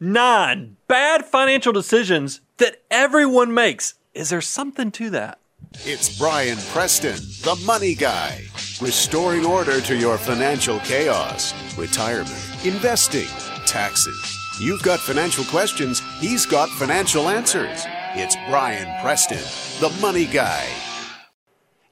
nine bad financial decisions that everyone makes. Is there something to that? It's Brian Preston, the money guy, restoring order to your financial chaos, retirement, investing, taxes. You've got financial questions, he's got financial answers. It's Brian Preston, the money guy.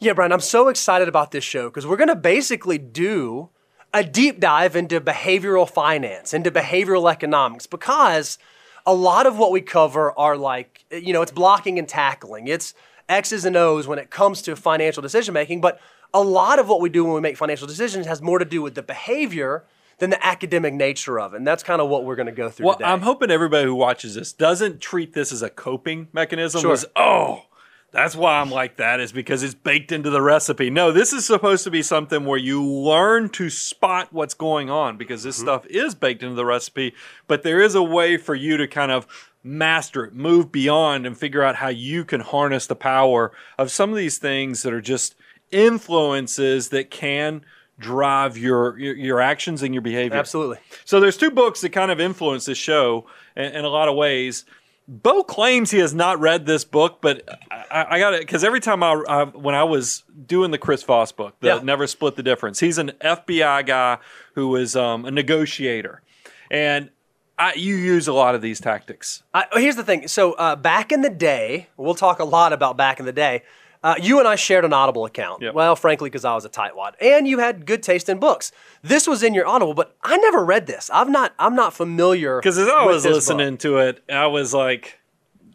Yeah, Brian, I'm so excited about this show because we're going to basically do a deep dive into behavioral finance, into behavioral economics, because a lot of what we cover are like, you know, it's blocking and tackling. It's X's and O's when it comes to financial decision making. But a lot of what we do when we make financial decisions has more to do with the behavior than the academic nature of it. And that's kind of what we're going to go through Well, today. I'm hoping everybody who watches this doesn't treat this as a coping mechanism. Sure. Was, oh, that's why I'm like that is because it's baked into the recipe. No, this is supposed to be something where you learn to spot what's going on because this mm-hmm. stuff is baked into the recipe, but there is a way for you to kind of master it, move beyond and figure out how you can harness the power of some of these things that are just influences that can drive your your, your actions and your behavior. Absolutely. So there's two books that kind of influence this show in, in a lot of ways. Bo claims he has not read this book, but I, I got it because every time I, I when I was doing the Chris Voss book, the Yeah. Never Split the Difference, he's an FBI guy who is um, a negotiator, and I, you use a lot of these tactics. I, here's the thing. So uh, back in the day, we'll talk a lot about back in the day. Uh, you and I shared an Audible account. Yep. Well, frankly, because I was a tightwad, and you had good taste in books. This was in your Audible, but I never read this. I'm not. I'm not familiar. Because as I was listening book. to it, I was like,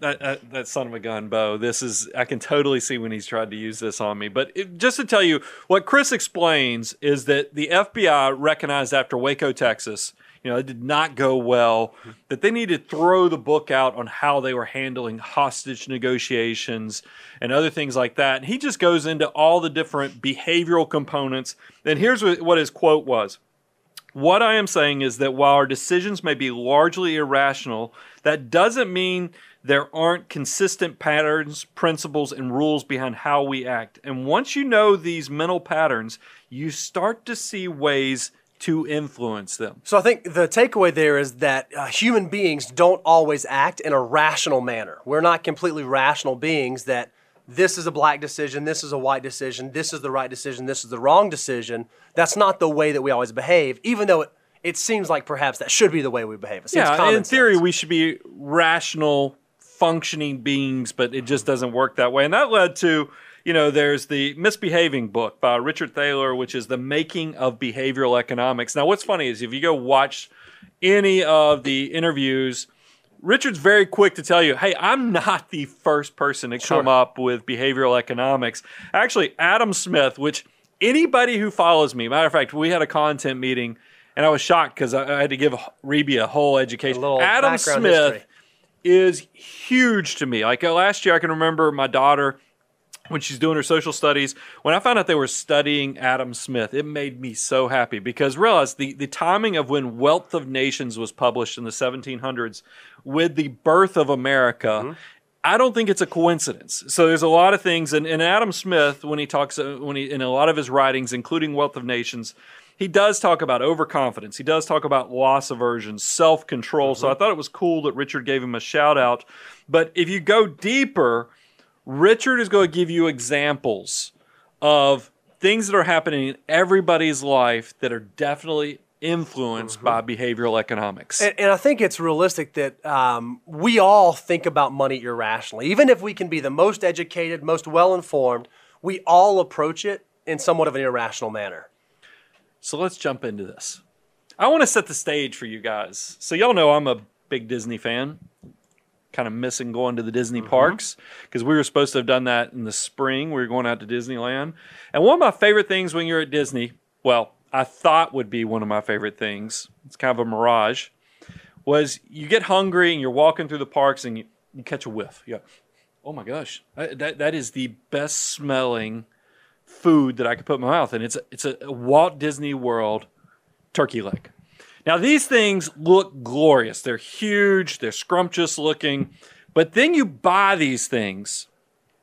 that, that, that son of a gun, Bo. This is, I can totally see when he's tried to use this on me. But it, just to tell you, what Chris explains is that the FBI recognized after Waco, Texas, you know, it did not go well, mm-hmm. that they need to throw the book out on how they were handling hostage negotiations and other things like that. And he just goes into all the different behavioral components. And here's what, what his quote was. What I am saying is that while our decisions may be largely irrational, that doesn't mean there aren't consistent patterns, principles, and rules behind how we act. And once you know these mental patterns, you start to see ways to influence them. So I think the takeaway there is that uh, human beings don't always act in a rational manner. We're not completely rational beings. That this is a black decision, this is a white decision, this is the right decision, this is the wrong decision. That's not the way that we always behave, even though it, it seems like perhaps that should be the way we behave. It seems Yeah, in theory, sense. we should be rational, functioning beings, but it just doesn't work that way. And that led to, you know, there's the Misbehaving book by Richard Thaler, which is the making of behavioral economics. Now, what's funny is if you go watch any of the interviews, Richard's very quick to tell you, hey, I'm not the first person to come up with behavioral economics. Actually, Adam Smith, which anybody who follows me, matter of fact, we had a content meeting and I was shocked because I, had to give Reby a whole education. little Adam Smith history. is huge to me. Like uh, last year, I can remember my daughter when she's doing her social studies. When I found out they were studying Adam Smith, it made me so happy because realize the, the timing of when Wealth of Nations was published in the 1700s with the birth of America. I don't think it's a coincidence. So there's a lot of things, and, and Adam Smith, when he talks, uh, when he in a lot of his writings, including Wealth of Nations, he does talk about overconfidence. He does talk about loss aversion, self control. So I thought it was cool that Richard gave him a shout out. But if you go deeper, Richard is going to give you examples of things that are happening in everybody's life that are definitely influenced by behavioral economics. And, and I think it's realistic that um, we all think about money irrationally. Even if we can be the most educated, most well informed, we all approach it in somewhat of an irrational manner. So let's jump into this. I want to set the stage for you guys. So y'all know I'm a big Disney fan. Kind of missing going to the Disney mm-hmm. parks because we were supposed to have done that in the spring. We were going out to Disneyland. And one of my favorite things when you're at Disney, well, I thought would be one of my favorite things. It's kind of a mirage. Was you get hungry and you're walking through the parks and you, you catch a whiff. Yeah. oh my gosh, that, that, that is the best smelling food that I could put in my mouth, and it's a, it's a Walt Disney World turkey leg. Now these things look glorious. They're huge. They're scrumptious looking, but then you buy these things,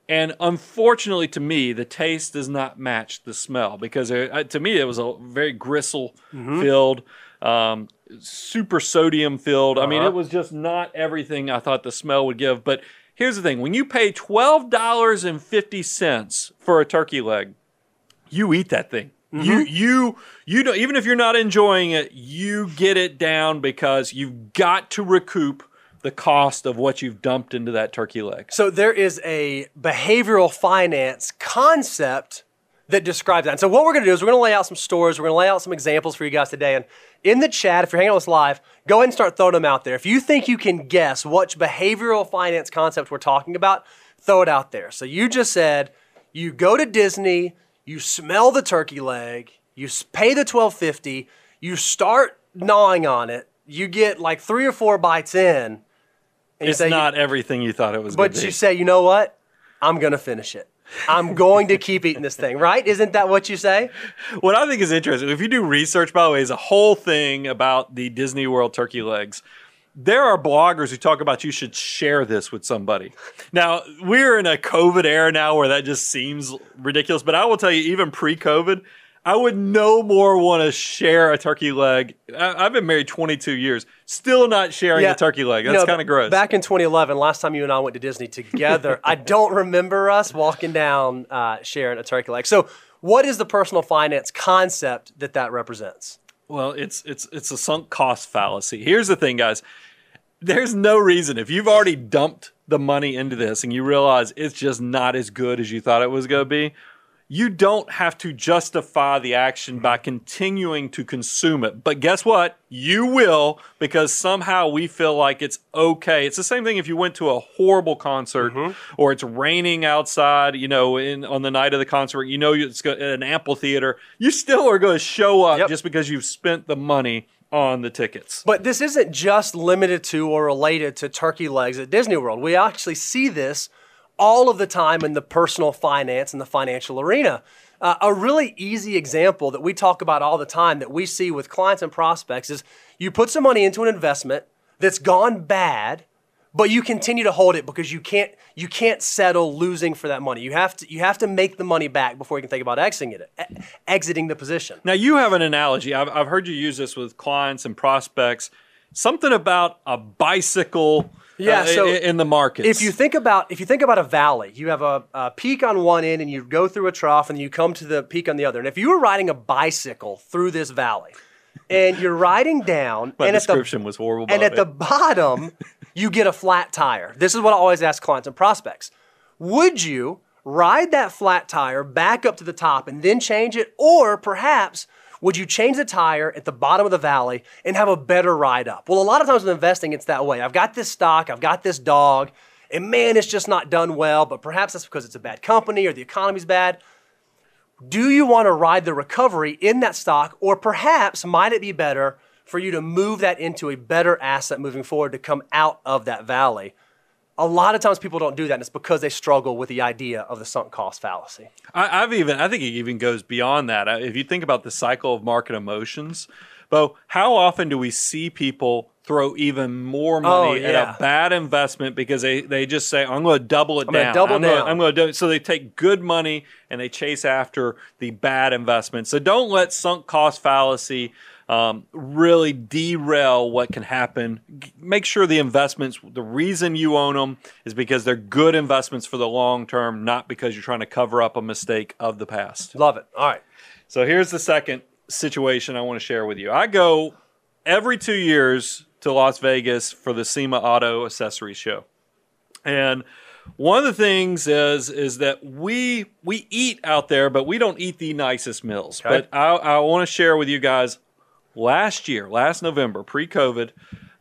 and unfortunately to me, the taste does not match the smell because uh, to me it was a very gristle filled. Um, super sodium filled. I mean, Uh-huh. it was just not everything I thought the smell would give. But here's the thing: when you pay twelve dollars and fifty cents for a turkey leg, you eat that thing. Mm-hmm. You you you don't even if you're not enjoying it, you get it down because you've got to recoup the cost of what you've dumped into that turkey leg. So there is a behavioral finance concept that describes that. And so what we're going to do is we're going to lay out some stories. We're going to lay out some examples for you guys today. And in the chat, if you're hanging out with us live, go ahead and start throwing them out there. If you think you can guess which behavioral finance concept we're talking about, throw it out there. So you just said you go to Disney, you smell the turkey leg, you pay the 1250, you start gnawing on it, you get like three or four bites in. It's say, not everything you thought it was. but gonna be. you say, you know what? I'm going to finish it. I'm going to keep eating this thing, right? Isn't that what you say? What I think is interesting, if you do research, by the way, is a whole thing about the Disney World turkey legs. There are bloggers who talk about you should share this with somebody. Now, we're in a COVID era now where that just seems ridiculous, but I will tell you, even pre COVID, I would no more want to share a turkey leg. I, I've been married 22 years, still not sharing a turkey leg. You That's know, kind of gross. Back in 2011, last time you and I went to Disney together, I don't remember us walking down uh, sharing a turkey leg. So, what is the personal finance concept that that represents? Well, it's it's it's a sunk cost fallacy. Here's the thing, guys. There's no reason if you've already dumped the money into this and you realize it's just not as good as you thought it was going to be, you don't have to justify the action by continuing to consume it. But guess what? You will because somehow we feel like it's okay. It's the same thing if you went to a horrible concert mm-hmm. or it's raining outside, you know, in on the night of the concert, you know it's an amphitheater, you still are going to show up Yep. just because you've spent the money on the tickets. But this isn't just limited to or related to turkey legs at Disney World. We actually see this all of the time in the personal finance and the financial arena. Uh, a really easy example that we talk about all the time that we see with clients and prospects is you put some money into an investment that's gone bad, but you continue to hold it because you can't you can't settle losing for that money. You have to you have to make the money back before you can think about exiting it, exiting the position. Now you have an analogy. I've, I've heard you use this with clients and prospects. Something about a bicycle Yeah, uh, so i- in the markets. If you think about if you think about a valley, you have a, a peak on one end, and you go through a trough, and you come to the peak on the other. And if you were riding a bicycle through this valley, and you're riding down, My and at the description was horrible. and at the bottom, you get a flat tire. This is what I always ask clients and prospects. Would you ride that flat tire back up to the top and then change it? Or perhaps would you change the tire at the bottom of the valley and have a better ride up? Well, a lot of times with investing, it's that way. I've got this stock, I've got this dog, and man, it's just not done well, but perhaps that's because it's a bad company or the economy's bad. Do you want to ride the recovery in that stock, or perhaps might it be better for you to move that into a better asset moving forward to come out of that valley? A lot of times people don't do that, and it's because they struggle with the idea of the sunk cost fallacy. I, I've even I think it even goes beyond that. If you think about the cycle of market emotions, Bo, how often do we see people throw even more oh, money Oh, at a bad investment because they, they just say I'm going to double it I'm gonna down. double I'm Gonna. I'm going to do it. So they take good money and they chase after the bad investment. So don't let sunk cost fallacy um, really derail what can happen. Make sure the investments, the reason you own them is because they're good investments for the long term, not because you're trying to cover up a mistake of the past. Love it. All right. So here's the second situation I want to share with you. I go every two years to Las Vegas for the SEMA Auto Accessory Show. And one of the things is is that we we eat out there, but we don't eat the nicest meals. But I, I want to share with you guys. Last year, last November, pre-COVID,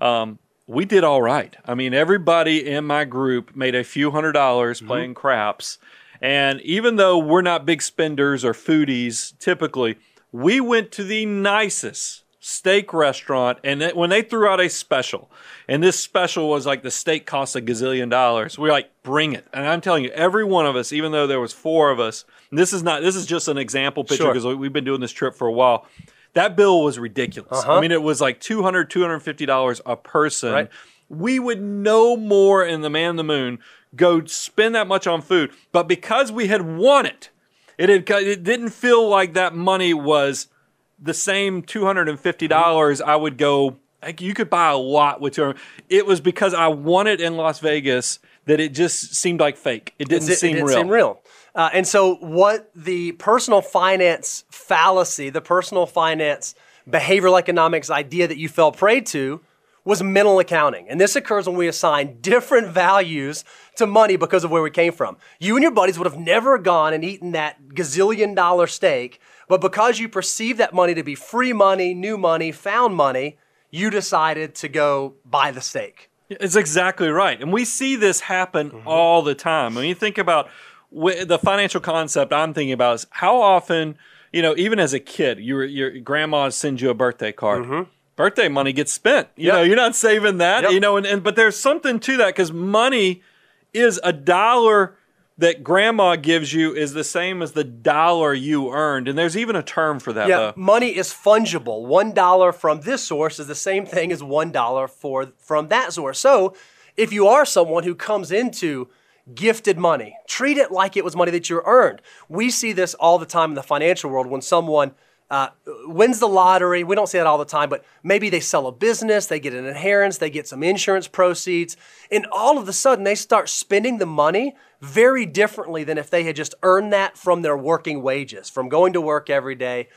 um, we did all right. I mean, everybody in my group made a few hundred dollars playing craps, and even though we're not big spenders or foodies typically, we went to the nicest steak restaurant and it, when they threw out a special and this special was like the steak cost a gazillion dollars we were like bring it and i'm telling you every one of us even though there was four of us this is not this is just an example picture Sure. because we've been doing this trip for a while that bill was ridiculous i uh-huh. mean it was like $200, 250 dollars a person Right. we would no more in the man in the moon go spend that much on food but because we had won it it had it didn't feel like that money was the same two hundred and fifty dollars, I would go. Like you could buy a lot with two. It was because I won it in Las Vegas that it just seemed like fake. It didn't It- seem it didn't real. seem real. Uh, and so, what the personal finance fallacy, the personal finance behavioral economics idea that you fell prey to was mental accounting. And this occurs when we assign different values to money because of where we came from. You and your buddies would have never gone and eaten that gazillion dollar steak, but because you perceive that money to be free money, new money, found money, you decided to go buy the steak. It's exactly right. And we see this happen Mm-hmm. all the time. When you think about the financial concept I'm thinking about is how often, you know, even as a kid, your your grandma sends you a birthday card. Birthday money gets spent. You Mm-hmm. Yep. know, you're not saving that, Yep. you know, and, and but there's something to that cuz money is a dollar that grandma gives you is the same as the dollar you earned. And there's even a term for that Yeah, though. money is fungible. One dollar from this source is the same thing as one dollar for from that source. So, if you are someone who comes into gifted money, treat it like it was money that you earned. We see this all the time in the financial world when someone uh, wins the lottery. We don't see that all the time, but maybe they sell a business, they get an inheritance, they get some insurance proceeds, and all of a sudden they start spending the money very differently than if they had just earned that from their working wages, from going to work every day.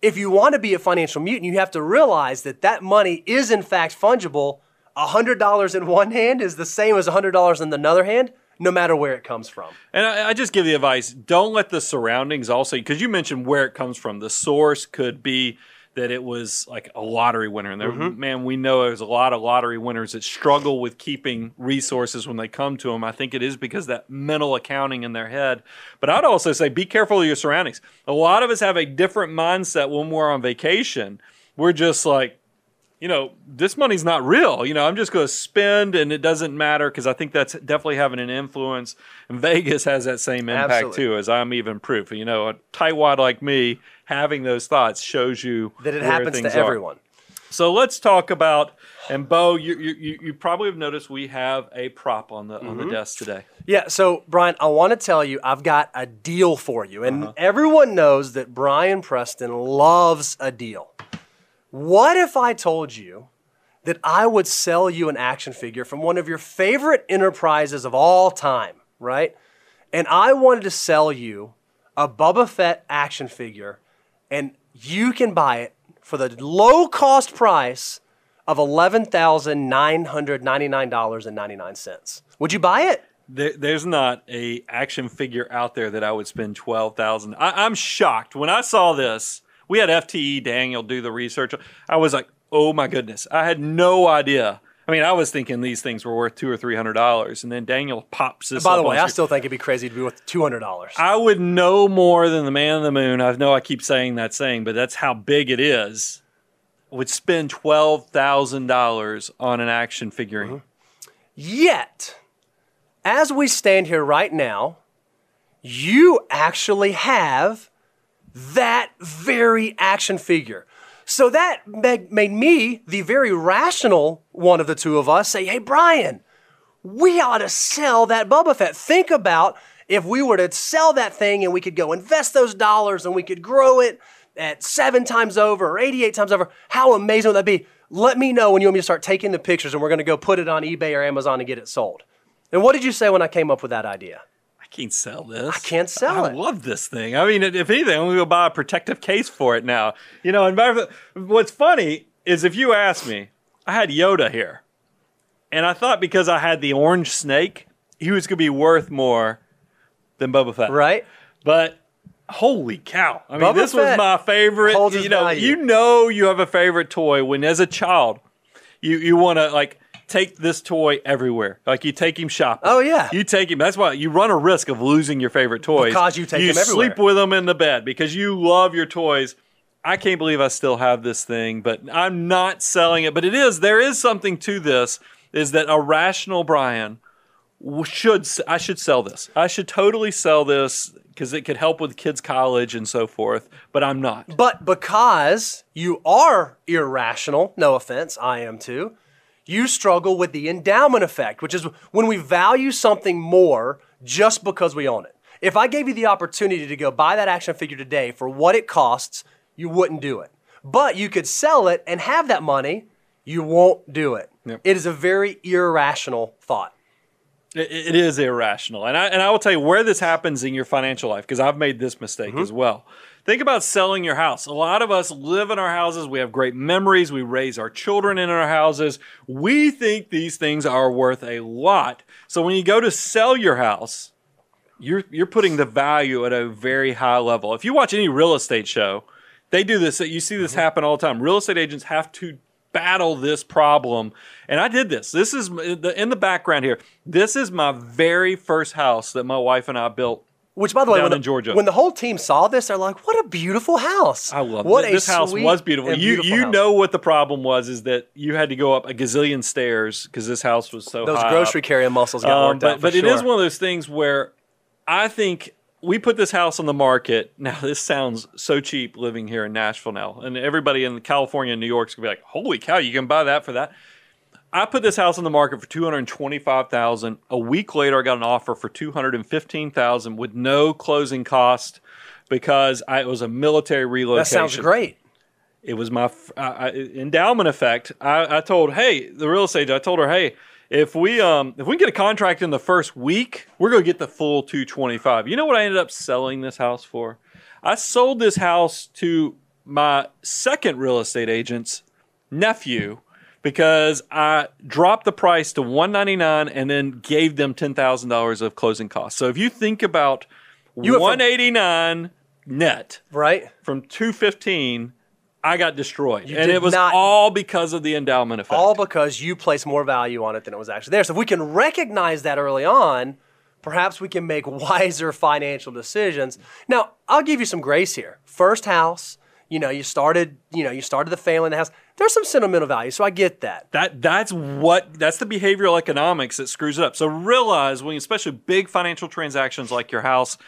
If you want to be a financial mutant, you have to realize that that money is in fact fungible. $100 in one hand is the same as $100 in the another hand, no matter where it comes from. And I, I just give the advice: don't let the surroundings also, because you mentioned where it comes from. The source could be that it was like a lottery winner, and there, Mm-hmm. man, we know there's a lot of lottery winners that struggle with keeping resources when they come to them. I think it is because that mental accounting in their head. But I'd also say be careful of your surroundings. A lot of us have a different mindset when we're on vacation. We're just like, you know, this money's not real. You know, I'm just going to spend and it doesn't matter because I think that's definitely having an influence. And Vegas has that same impact Absolutely. too, as I'm even proof. You know, a tightwad like me having those thoughts shows you That it happens to are. everyone. So let's talk about. And Bo, you, you you probably have noticed we have a prop on the on Mm-hmm. the desk today. Yeah, so Brian, I want to tell you, I've got a deal for you. And Uh-huh. everyone knows that Brian Preston loves a deal. What if I told you that I would sell you an action figure from one of your favorite enterprises of all time, right? And I wanted to sell you a Boba Fett action figure, and you can buy it for the low cost price of $11,999.99. Would you buy it? There, there's not a action figure out there that I would spend twelve thousand. I'm shocked when I saw this. We had FTE Daniel do the research. I was like, oh my goodness, I had no idea. I mean, I was thinking these things were worth two or three hundred dollars, and then Daniel pops this. By the way, I still think it'd be crazy to be worth two hundred dollars. I would know more than the man on the moon. I know I keep saying that saying, but that's how big it is. Would spend twelve thousand dollars on an action figurine. Mm-hmm. Yet, as we stand here right now, you actually have that very action figure. So that made, me, the very rational one of the two of us, say, hey, Brian, we ought to sell that Boba Fett. Think about if we were to sell that thing and we could go invest those dollars and we could grow it at seven times over or 88 times over, how amazing would that be? Let me know when you want me to start taking the pictures and we're going to go put it on eBay or Amazon and get it sold. And what did you say when I came up with that idea? I can't sell this. I can't sell I it. I love this thing. I mean, if anything, I'm going to go buy a protective case for it now. You know, and by- what's funny is if you ask me, I had Yoda here. And I thought because I had the orange snake, he was going to be worth more than Boba Fett. Right? But holy cow. I mean, Boba this was my favorite. You know, value. you know you have a favorite toy when as a child you you want to like take this toy everywhere. Like you take him shopping. Oh, yeah. You take him. That's why you run a risk of losing your favorite toys. Because you take you him everywhere. You sleep with them in the bed because you love your toys. I can't believe I still have this thing, but I'm not selling it. But it is there is something to this is that a rational Brian should I should sell this. I should totally sell this because it could help with kids' college and so forth. But I'm not. But because you are irrational, no offense, I am too, you struggle with the endowment effect, which is when we value something more just because we own it. If I gave you the opportunity to go buy that action figure today for what it costs, you wouldn't do it. but you could sell it and have that money, you won't do it. Yep. It is a very irrational thought. It, it is irrational, and I and I will tell you where this happens in your financial life because I've made this mistake mm-hmm. as well. Think about selling your house. A lot of us live in our houses. We have great memories. We raise our children in our houses. We think these things are worth a lot. So when you go to sell your house, you're you're putting the value at a very high level. If you watch any real estate show, they do this. You see this mm-hmm. happen all the time. Real estate agents have to battle this problem, and I did this. This is in the background here. This is my very first house that my wife and I built. Which, by the way, Down when, in the, Georgia. when the whole team saw this, they're like, "What a beautiful house! I love what it. a This house was beautiful. You beautiful you house." know what the problem was is that you had to go up a gazillion stairs because this house was so those grocery up. carrying muscles got Um, worked but out. but it is one of those things where I think we put this house on the market. Now this sounds so cheap living here in Nashville now, and everybody in California and New York's gonna be like, "Holy cow, you can buy that for that." I put this house on the market for two hundred twenty-five thousand. A week later, I got an offer for two hundred and fifteen thousand with no closing cost because I, it was a military relocation. That sounds great. It was my I- endowment effect. I, I told, hey, the real estate. agent, I told her, hey, if we um if we get a contract in the first week, we're gonna get the full two twenty five. You know what I ended up selling this house for? I sold this house to my second real estate agent's nephew because I dropped the price to one ninety nine and then gave them ten thousand dollars of closing costs. So if you think about You went from- one eighty nine net Right? from 215 I got destroyed. You and it was not- all because of the endowment effect. All because you place more value on it than it was actually there. So if we can recognize that early on, perhaps we can make wiser financial decisions. Now, I'll give you some grace here. First house, you know, you started, you know, you started the family in the house. There's some sentimental value, so I get that. that that's what that's the behavioral economics that screws it up. So realize when especially big financial transactions like your house,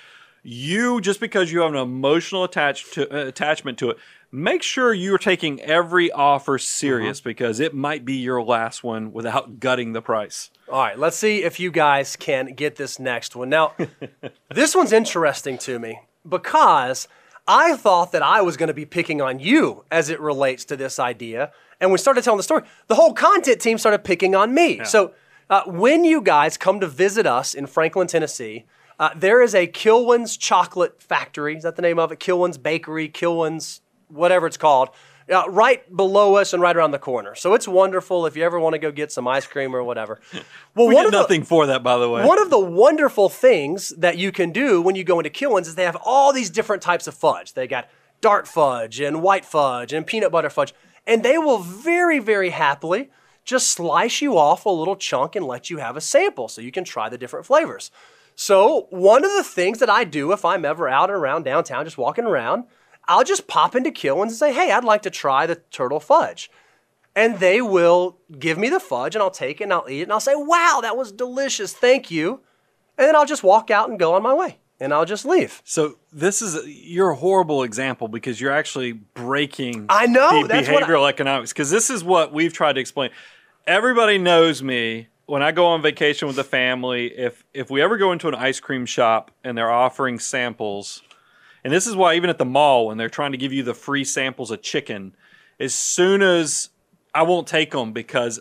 you just because you have an emotional attached to, uh, attachment to it, make sure you're taking every offer serious because it might be your last one without gutting the price. All right, let's see if you guys can get this next one. Now, this one's interesting to me because I thought that I was going to be picking on you as it relates to this idea. And we started telling the story. The whole content team started picking on me. So, uh, when you guys come to visit us in Franklin, Tennessee, uh, there is a Kilwins chocolate factory. Is that the name of it? Kilwins Bakery, Kilwins, whatever it's called, uh, right below us and right around the corner. So it's wonderful if you ever want to go get some ice cream or whatever. Well, We one of the- nothing for that, by the way. one of the wonderful things that you can do when you go into Kilwins is they have all these different types of fudge. They got dark fudge and white fudge and peanut butter fudge. And they will very, very happily just slice you off a little chunk and let you have a sample so you can try the different flavors. So, one of the things that I do if I'm ever out and around downtown just walking around, I'll just pop into Kilwins and say, hey, I'd like to try the turtle fudge and they will give me the fudge and I'll take it and I'll eat it and I'll say, wow, that was delicious. Thank you. And then I'll just walk out and go on my way and I'll just leave. So this is you're a horrible example because you're actually breaking. I know, the that's what I- behavioral economics because this is what we've tried to explain. Everybody knows me when I go on vacation with the family. If if we ever go into an ice cream shop and they're offering samples, and this is why even at the mall when they're trying to give you the free samples of chicken, as soon as I won't take them because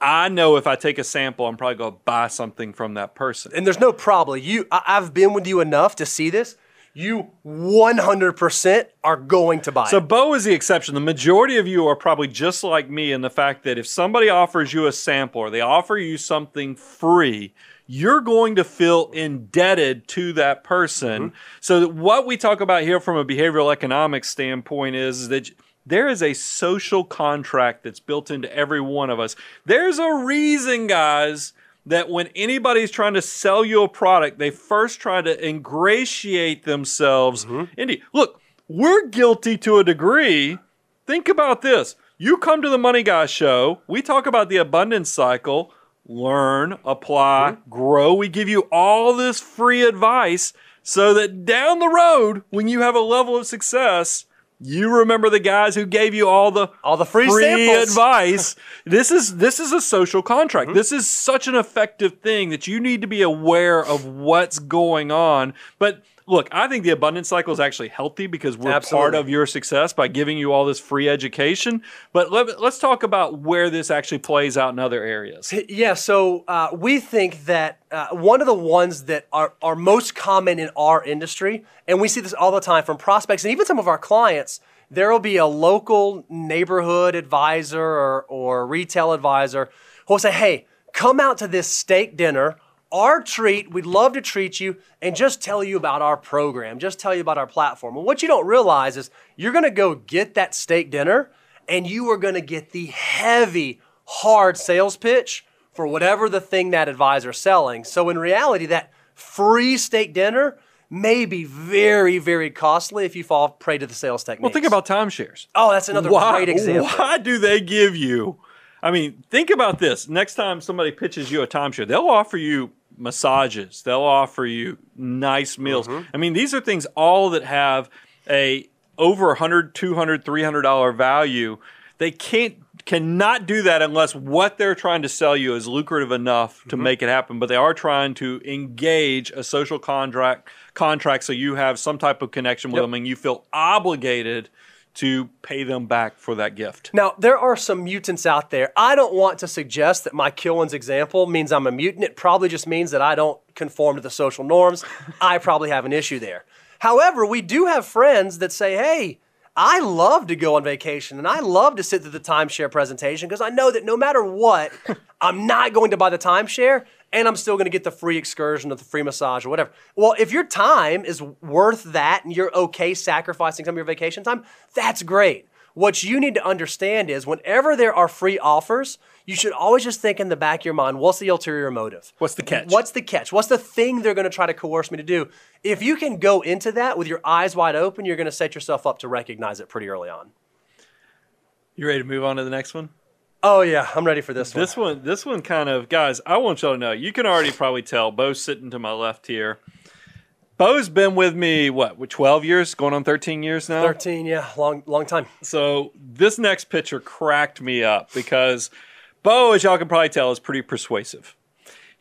I know if I take a sample, I'm probably going to buy something from that person. And there's no problem. You, I, I've been with you enough to see this. You 100% are going to buy So it. Bo is the exception. The majority of you are probably just like me in the fact that if somebody offers you a sample or they offer you something free, you're going to feel indebted to that person. Mm-hmm. So that what we talk about here from a behavioral economics standpoint is that there is a social contract that's built into every one of us. There's a reason, guys, that when anybody's trying to sell you a product, they first try to ingratiate themselves mm-hmm. into. Look, we're guilty to a degree. Think about this. You come to the Money Guy show, we talk about the abundance cycle, learn, apply, grow. We give you all this free advice so that down the road, when you have a level of success, you remember the guys who gave you all the All the free samples. advice. this is this is a social contract. Mm-hmm. This is such an effective thing that you need to be aware of what's going on. But look, I think the abundance cycle is actually healthy because we're part of your success by giving you all this free education. But let, let's talk about where this actually plays out in other areas. Yeah, so uh, we think that uh, one of the ones that are, are most common in our industry, and we see this all the time from prospects and even some of our clients, there will be a local neighborhood advisor or, or retail advisor who will say, hey, come out to this steak dinner. Our treat, we'd love to treat you and just tell you about our program, just tell you about our platform. And what you don't realize is you're gonna go get that steak dinner and you are gonna get the heavy, hard sales pitch for whatever the thing that advisor is selling. So in reality, that free steak dinner may be very, very costly if you fall prey to the sales techniques. Well, think about timeshares. Oh, that's another great example. Why do they give you? I mean, think about this. Next time somebody pitches you a timeshare, they'll offer you massages. They'll offer you nice meals. Mm-hmm. I mean, these are things all that have a over 100 200 300 dollar value. They can't cannot do that unless what they're trying to sell you is lucrative enough to Mm-hmm. make it happen but they are trying to engage a social contract contract so you have some type of connection with Yep. them and you feel obligated to pay them back for that gift. Now, there are some mutants out there. I don't want to suggest that my Kilwins example means I'm a mutant. It probably just means that I don't conform to the social norms. I probably have an issue there. However, we do have friends that say, hey, I love to go on vacation and I love to sit through the timeshare presentation because I know that no matter what, I'm not going to buy the timeshare and I'm still going to get the free excursion or the free massage or whatever. Well, if your time is worth that and you're okay sacrificing some of your vacation time, that's great. What you need to understand is whenever there are free offers, you should always just think in the back of your mind, what's the ulterior motive? What's the catch? What's the catch? What's the thing they're going to try to coerce me to do? If you can go into that with your eyes wide open, you're going to set yourself up to recognize it pretty early on. You ready to move on to the next one? Oh yeah, I'm ready for this one. This one, this one kind of, guys. I want y'all to know. You can already probably tell. Bo's sitting to my left here. Bo's been with me what, with 12 years, going on 13 years now. 13, yeah, long long time. So this next picture cracked me up because Bo, as y'all can probably tell, is pretty persuasive.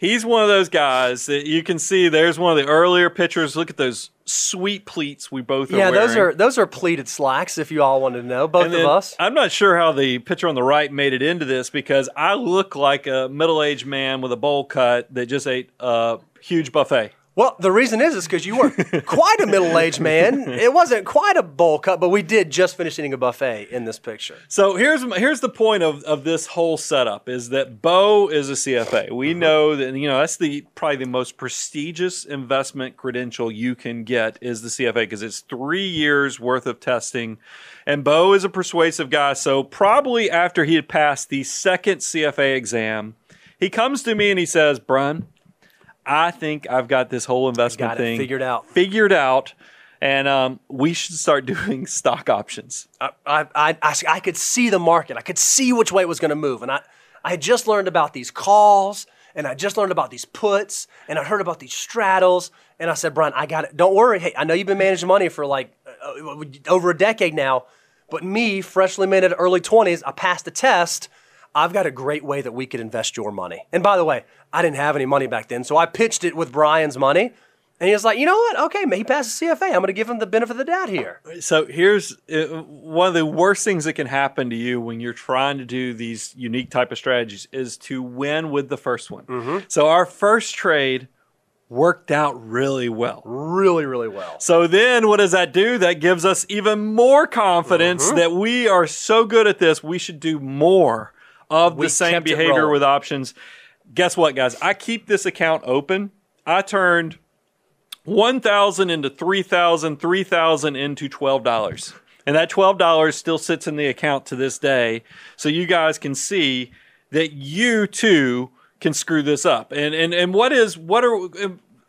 He's one of those guys that you can see. There's one of the earlier pictures. Look at those sweet pleats we both are Yeah, wearing. those are those are pleated slacks. If you all wanted to know, both of us. I'm not sure how the picture on the right made it into this because I look like a middle-aged man with a bowl cut that just ate a huge buffet. Well, the reason is is because you weren't quite a middle aged man. It wasn't quite a bowl cut, but we did just finish eating a buffet in this picture. So here's here's the point of, of this whole setup is that Bo is a CFA. We uh-huh. know that you know that's the probably the most prestigious investment credential you can get is the CFA because it's three years worth of testing, and Bo is a persuasive guy. So probably after he had passed the second CFA exam, he comes to me and he says, "Brian, I think I've got this whole investment thing figured out." Figured out." And um, we should start doing stock options. I, I, I, I, I could see the market. I could see which way it was going to move. And I, I had just learned about these calls and I just learned about these puts and I heard about these straddles. And I said, Brian, I got it. Don't worry. Hey, I know you've been managing money for like uh, over a decade now, but me, freshly minted early 20s, I passed the test. I've got a great way that we could invest your money. And by the way, I didn't have any money back then, so I pitched it with Brian's money. And he was like, you know what? Okay, he passed the CFA. I'm going to give him the benefit of the doubt here. So here's uh, one of the worst things that can happen to you when you're trying to do these unique type of strategies is to win with the first one. So our first trade worked out really well. Really, really well. So then what does that do? That gives us even more confidence that we are so good at this, we should do more of We the same behavior with options. Guess what, guys? I keep this account open. I turned 1000 into 3000 3000 into $12 and that $12 still sits in the account to this day so you guys can see that you too can screw this up and and and what is what are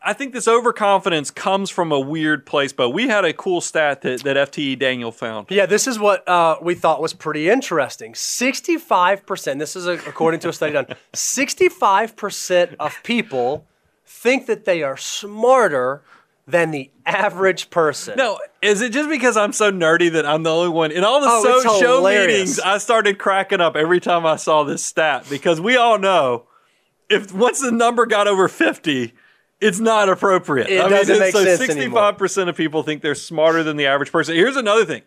I think this overconfidence comes from a weird place, but we had a cool stat that, that FTE Daniel found. Yeah, this is what uh, we thought was pretty interesting. 65%, this is a, according to a study done, 65% of people think that they are smarter than the average person. No, is it just because I'm so nerdy that I'm the only one in all the Oh, so- show hilarious. meetings? I started cracking up every time I saw this stat because we all know if once the number got over 50, it's not appropriate. It doesn't make so sense Sixty-five percent of people think they're smarter than the average person. Here's another thing: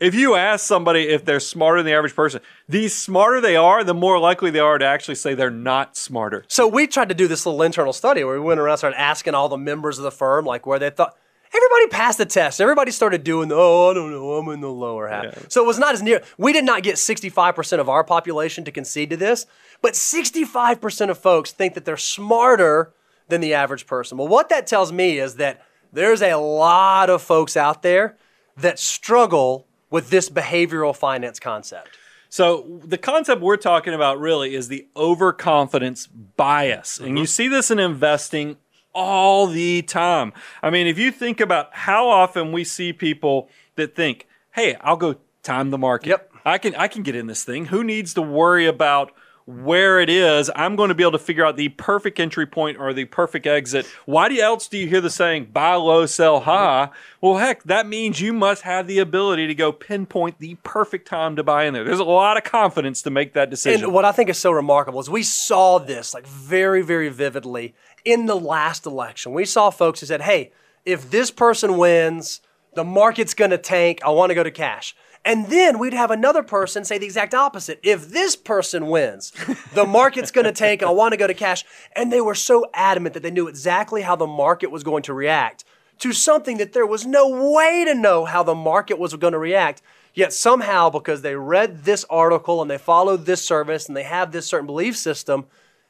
if you ask somebody if they're smarter than the average person, the smarter they are, the more likely they are to actually say they're not smarter. So we tried to do this little internal study where we went around and started asking all the members of the firm like where they thought everybody passed the test. Everybody started doing the, oh, I don't know, I'm in the lower half. So it was not as near. We did not get 65% of our population to concede to this, but 65% of folks think that they're smarter than the average person. Well, what that tells me is that there's a lot of folks out there that struggle with this behavioral finance concept. So the concept we're talking about really is the overconfidence bias. And you mm-hmm. see this in investing all the time. I mean, if you think about how often we see people that think, "Hey, I'll go time the market. Yep. I can I can get in this thing. Who needs to worry about where it is? I'm going to be able to figure out the perfect entry point or the perfect exit. Why do you, else do you hear the saying buy low, sell high? Well, heck, that means you must have the ability to go pinpoint the perfect time to buy in there. There's a lot of confidence to make that decision. And what I think is so remarkable is we saw this like very, very vividly in the last election. We saw folks who said, hey, if this person wins, the market's going to tank. I want to go to cash. And then we'd have another person say the exact opposite. If this person wins, the market's going to tank. I want to go to cash. And they were so adamant that they knew exactly how the market was going to react to something that there was no way to know how the market was going to react. Yet somehow, because they read this article and they followed this service and they have this certain belief system,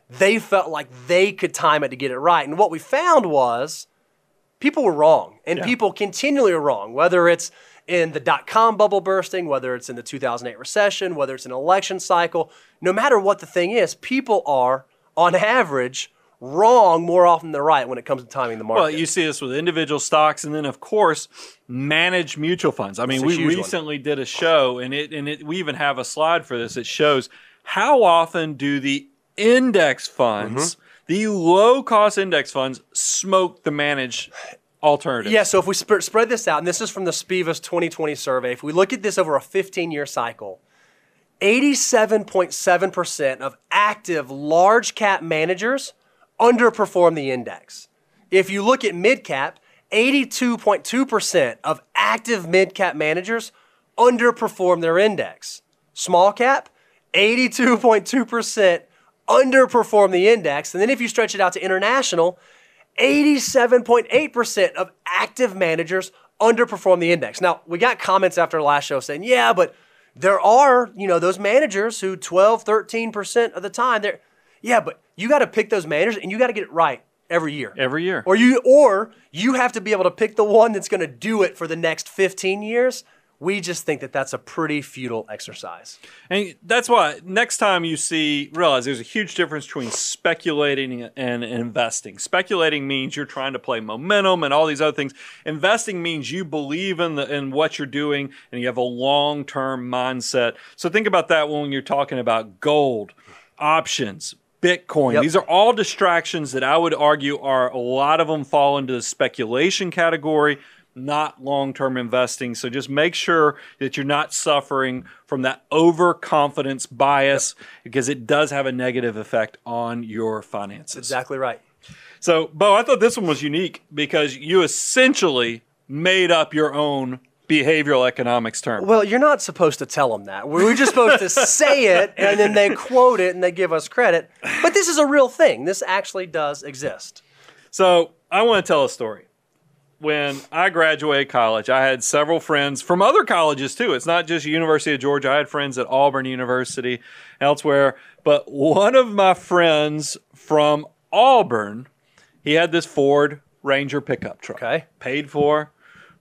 they felt like they could time it to get it right. And what we found was people were wrong, and people continually are wrong, whether it's in the dot com bubble bursting, whether it's in the 2008 recession, whether it's an election cycle. No matter what the thing is, people are, on average, wrong more often than right when it comes to timing the market. Well, you see this with individual stocks, and then of course managed mutual funds. I mean, we huge one. recently did a show, and it and it we even have a slide for this. It shows how often do the index funds, Mm-hmm. the low cost index funds, smoke the managed alternative. Yeah, so if we sp- spread this out, and this is from the SPIVA's 2020 survey, if we look at this over a 15 year cycle, 87.7% of active large cap managers underperform the index. If you look at mid cap, 82.2% of active mid cap managers underperform their index. Small cap, 82.2% underperform the index. And then if you stretch it out to international, 87.8% of active managers underperform the index. Now, we got comments after last show saying, yeah, but there are, you know, those managers who 12, 13% of the time they're yeah, but you got to pick those managers and you got to get it right every year. Every year. Or you or you have to be able to pick the one that's going to do it for the next 15 years. We just think that that's a pretty futile exercise. And that's why next time you see, realize there's a huge difference between speculating and investing. Speculating means you're trying to play momentum and all these other things. Investing means you believe in the in what you're doing and you have a long term mindset. So think about that when you're talking about gold, options, Bitcoin. Yep. These are all distractions that I would argue are a lot of them fall into the speculation category, not long term investing. So just make sure that you're not suffering from that overconfidence bias because it does have a negative effect on your finances. Exactly right. So, Bo, I thought this one was unique because you essentially made up your own behavioral economics term. Well, you're not supposed to tell them that. We're just supposed to say it and then they quote it and they give us credit. But this is a real thing. This actually does exist. So I want to tell a story. When I graduated college, I had several friends from other colleges too. It's not just University of Georgia. I had friends at Auburn University, elsewhere. But one of my friends from Auburn, he had this Ford Ranger pickup truck. Okay. Paid for.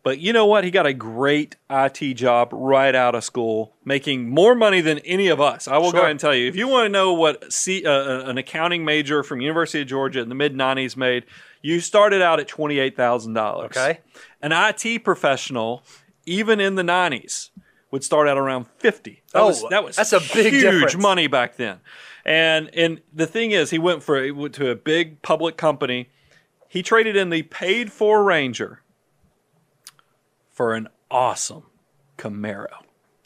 But you know what? He got a great IT job right out of school, making more money than any of us. I will go ahead and tell you. If you want to know what C, uh, an accounting major from University of Georgia in the mid '90s made, you started out at twenty eight thousand dollars. Okay. An IT professional, even in the '90s, would start out around fifty. That Oh, was that was that's a big huge difference. money back then. And and the thing is, he went for he went to a big public company. He traded in the paid for Ranger for an awesome Camaro.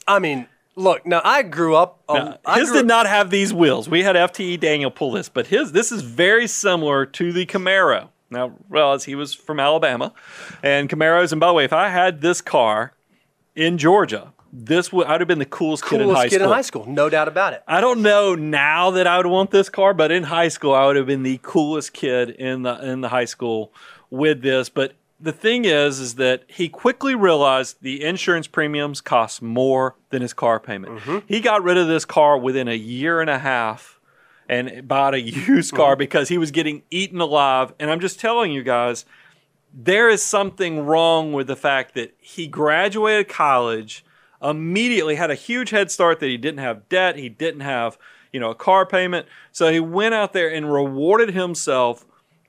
I mean, Look, now I grew up. Um, Now, his grew- did not have these wheels. We had FTE Daniel pull this, but his this is very similar to the Camaro. Now, realize he was from Alabama, and Camaros. And by the way, if I had this car in Georgia, this would I'd have been the coolest, kid in coolest high kid school. in high school, no doubt about it. I don't know now that I would want this car, but in high school I would have been the coolest kid in the in the high school with this. But the thing is, is that he quickly realized the insurance premiums cost more than his car payment. Mm-hmm. He got rid of this car within a year and a half and bought a used car uh-huh. because he was getting eaten alive. And I'm just telling you guys, there is something wrong with the fact that he graduated college, immediately had a huge head start that he didn't have debt, he didn't have, you know, a car payment. So he went out there and rewarded himself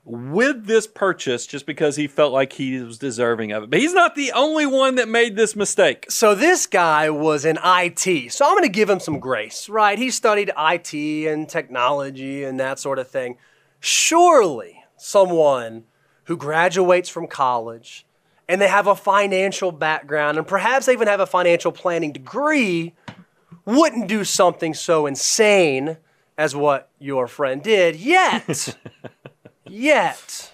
with this purchase just because he felt like he was deserving of it. But he's not the only one that made this mistake. So this guy was in IT. So I'm going to give him some grace, right? He studied IT and technology and that sort of thing. Surely someone who graduates from college and they have a financial background and perhaps they even have a financial planning degree wouldn't do something so insane as what your friend did. Yet, yet,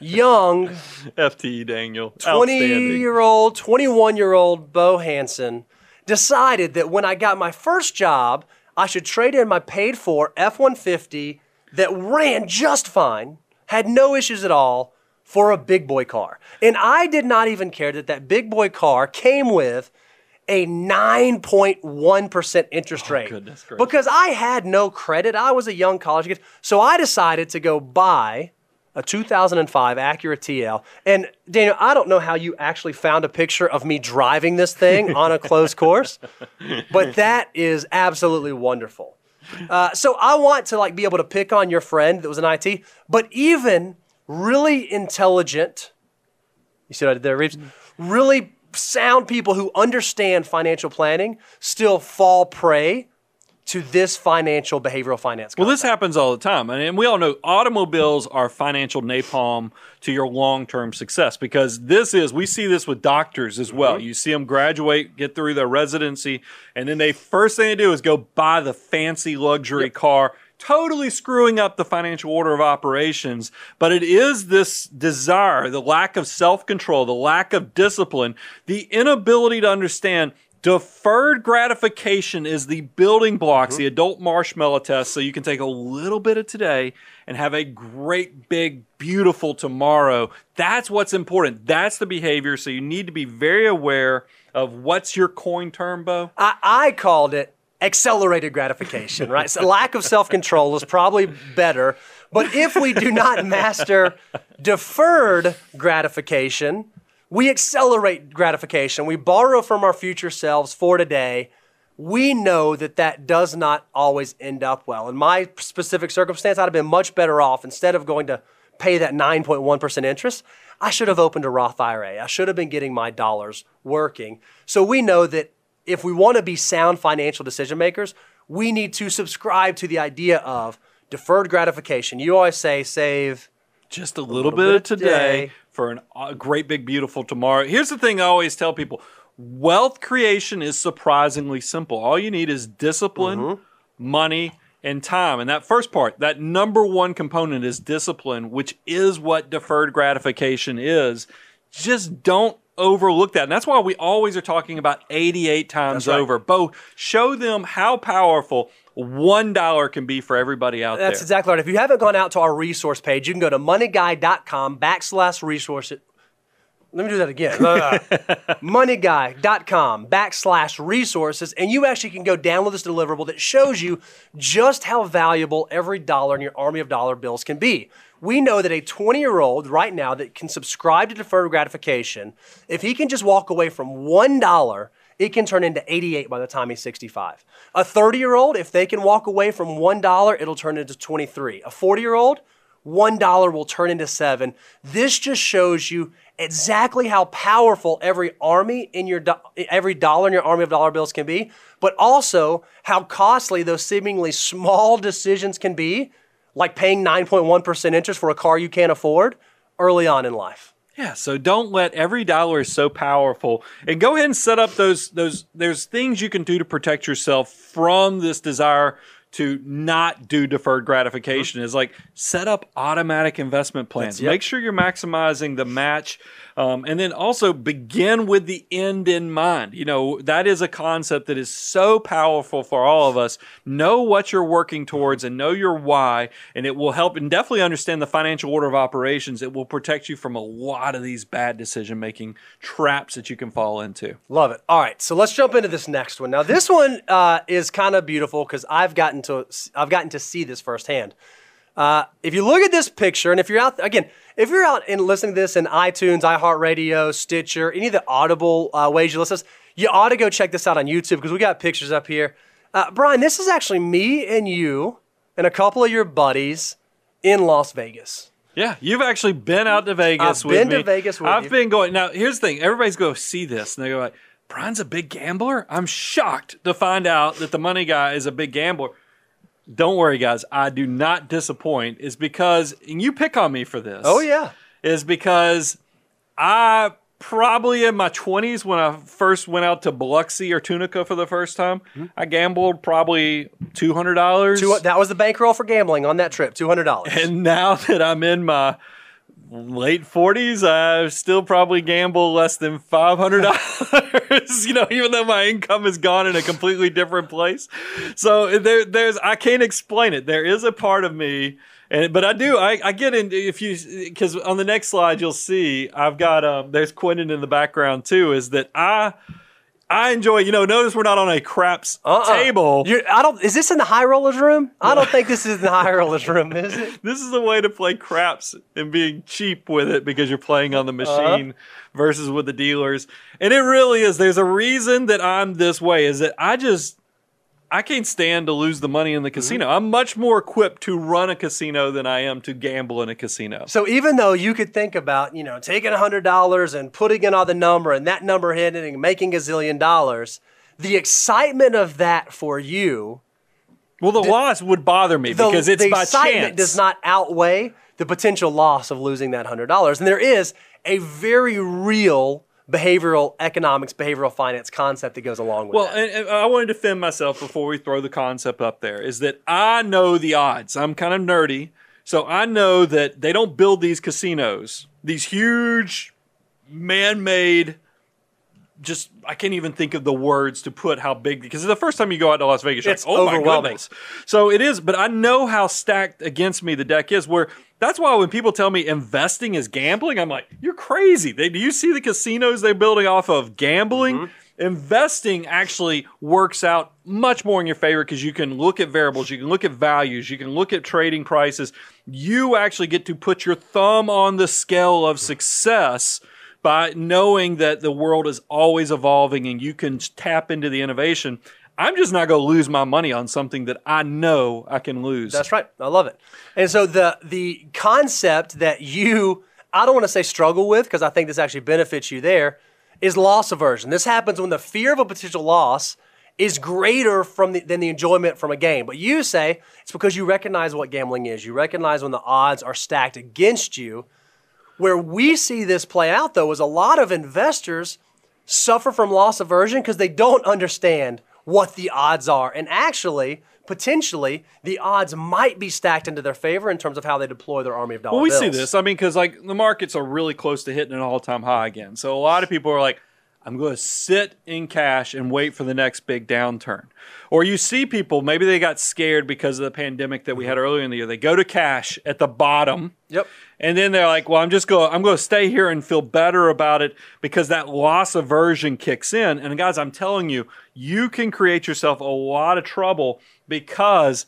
young FTE Daniel. 20 year old, 21 year old Bo Hansen decided that when I got my first job, I should trade in my paid for F 150 that ran just fine, had no issues at all, for a big boy car. And I did not even care that that big boy car came with a 9.1% interest rate. goodness gracious. because I had no credit. I was a young college kid. So I decided to go buy a 2005 Acura TL. And Daniel, I don't know how you actually found a picture of me driving this thing on a closed course, but that is absolutely wonderful. Uh, so I want to like be able to pick on your friend that was in IT, but even really intelligent, you see what I did there, Reeves? Really sound people who understand financial planning still fall prey to this financial behavioral finance. Well, this happens all the time. And, we all know automobiles are financial napalm to your long term success because this is, we see this with doctors as well. Mm-hmm. You see them graduate, get through their residency, and then they first thing they do is go buy the fancy luxury car. Totally screwing up the financial order of operations, but it is this desire, the lack of self control, the lack of discipline, the inability to understand Deferred gratification is the building blocks, the adult marshmallow test, so you can take a little bit of today and have a great, big, beautiful tomorrow. That's what's important. That's the behavior. So you need to be very aware of what's your coin term, Bo? I, I called it accelerated gratification, right? So lack of self control is probably better. But if we do not master deferred gratification, we accelerate gratification. We borrow from our future selves for today. We know that that does not always end up well. In my specific circumstance, I'd have been much better off instead of going to pay that 9.1% interest. I should have opened a Roth IRA. I should have been getting my dollars working. So we know that if we want to be sound financial decision makers, we need to subscribe to the idea of deferred gratification. You always say save just a little, bit, of today, for an, a great big beautiful tomorrow. Here's the thing I always tell people. Wealth creation is surprisingly simple. All you need is discipline, mm-hmm. money, and time. And that first part, that number one component is discipline, which is what deferred gratification is. Just don't overlook that. And that's why we always are talking about 88 times right. over. Bo, show them how powerful $1 can be for everybody out That's there. That's exactly right. If you haven't gone out to our resource page, you can go to moneyguy.com backslash resources. Let me do that again. Uh, moneyguy.com backslash resources, and you actually can go download this deliverable that shows you just how valuable every dollar in your army of dollar bills can be. We know that a 20 year old right now that can subscribe to deferred gratification, if he can just walk away from $1, it can turn into 88 by the time he's 65. A 30 year old, if they can walk away from $1, it'll turn into 23. A 40 year old, $1 will turn into 7. This just shows you exactly how powerful every army in your do- every dollar in your army of dollar bills can be, but also how costly those seemingly small decisions can be, like paying 9.1% interest for a car you can't afford early on in life. Yeah, so don't let every dollar is so powerful. And go ahead and set up those those there's things you can do to protect yourself from this desire to not do deferred gratification Mm-hmm. is like set up automatic investment plans. yep. Make sure you're maximizing the match. Um, and then also begin with the end in mind. You know, that is a concept that is so powerful for all of us. Know what you're working towards and know your why, and it will help and definitely understand the financial order of operations. It will protect you from a lot of these bad decision making traps that you can fall into. Love it. All right, so let's jump into this next one. Now, this one uh, is kind of beautiful because I've gotten to I've gotten to see this firsthand. Uh, if you look at this picture, and if you're out again, if you're out and listening to this in iTunes, iHeartRadio, Stitcher, any of the Audible uh, ways you listen to this, you ought to go check this out on YouTube because we got pictures up here. Uh, Brian, this is actually me and you and a couple of your buddies in Las Vegas. Yeah, you've actually been out to Vegas I've with been me. to Vegas with I've you. been going. Now, here's the thing: everybody's going to see this, and they go like, "Brian's a big gambler." I'm shocked to find out that the money guy is a big gambler. Don't worry, guys. I do not disappoint. Is because and you pick on me for this. Oh yeah. is because I probably in my 20s when I first went out to Biloxi or Tunica for the first time, hmm. I gambled probably $200. Two, that was the bankroll for gambling on that trip, two hundred dollars. and now that I'm in my late 40s, I still probably gamble less than $500, you know, even though my income is gone in a completely different place. So there, there's, I can't explain it. There is a part of me. And, but I do, I, I get in, if you, because on the next slide, you'll see I've got, um, there's Quentin in the background too, is that I, I enjoy, you know, notice we're not on a craps Uh-uh. table. You're, I don't. Is this in the high rollers room? I don't think this is in the high rollers room, is it? this is the way to play craps and being cheap with it because you're playing on the Uh-huh. machine versus with the dealers. And it really is. There's a reason that I'm this way is that I just I can't stand to lose the money in the mm-hmm. casino. I'm much more equipped to run a casino than I am to gamble in a casino. So even though you could think about, you know, taking hundred dollars and putting it on the number and that number hitting and making a zillion dollars, the excitement of that for you, Well, the loss would bother me the, because it's the by excitement chance. does not outweigh the potential loss of losing that hundred dollars. And there is a very real behavioral economics, behavioral finance concept that goes along with it. Well, and, and I want to defend myself before we throw the concept up there. Is that I know the odds. I'm kind of nerdy, so I know that they don't build these casinos, these huge, man-made. Just I can't even think of the words to put how big because the first time you go out to Las Vegas, It's like, oh my overwhelming. goodness. So it is, but I know how stacked against me the deck is. Where that's why when people tell me investing is gambling, I'm like, you're crazy. They, do you see the casinos they're building off of gambling? Mm-hmm. Investing actually works out much more in your favor because you can look at variables, you can look at values, you can look at trading prices. You actually get to put your thumb on the scale of success by knowing that the world is always evolving and you can tap into the innovation. I'm just not going to lose my money on something that I know I can lose. That's right. I love it. And so the the concept that you I don't want to say struggle with because I think this actually benefits you there is loss aversion. This happens when the fear of a potential loss is greater from the, than the enjoyment from a game. But you say it's because you recognize what gambling is. You recognize when the odds are stacked against you. Where we see this play out though is a lot of investors suffer from loss aversion because they don't understand what the odds are. And actually, potentially, the odds might be stacked into their favor in terms of how they deploy their army of dollar Well, we bills. see this. I mean, because like the markets are really close to hitting an all-time high again. So a lot of people are like, "I'm going to sit in cash and wait for the next big downturn." Or you see people maybe they got scared because of the pandemic that we had mm-hmm. earlier in the year. They go to cash at the bottom. Yep. And then they're like, "Well, I'm just going. I'm going to stay here and feel better about it because that loss aversion kicks in." And guys, I'm telling you, you can create yourself a lot of trouble because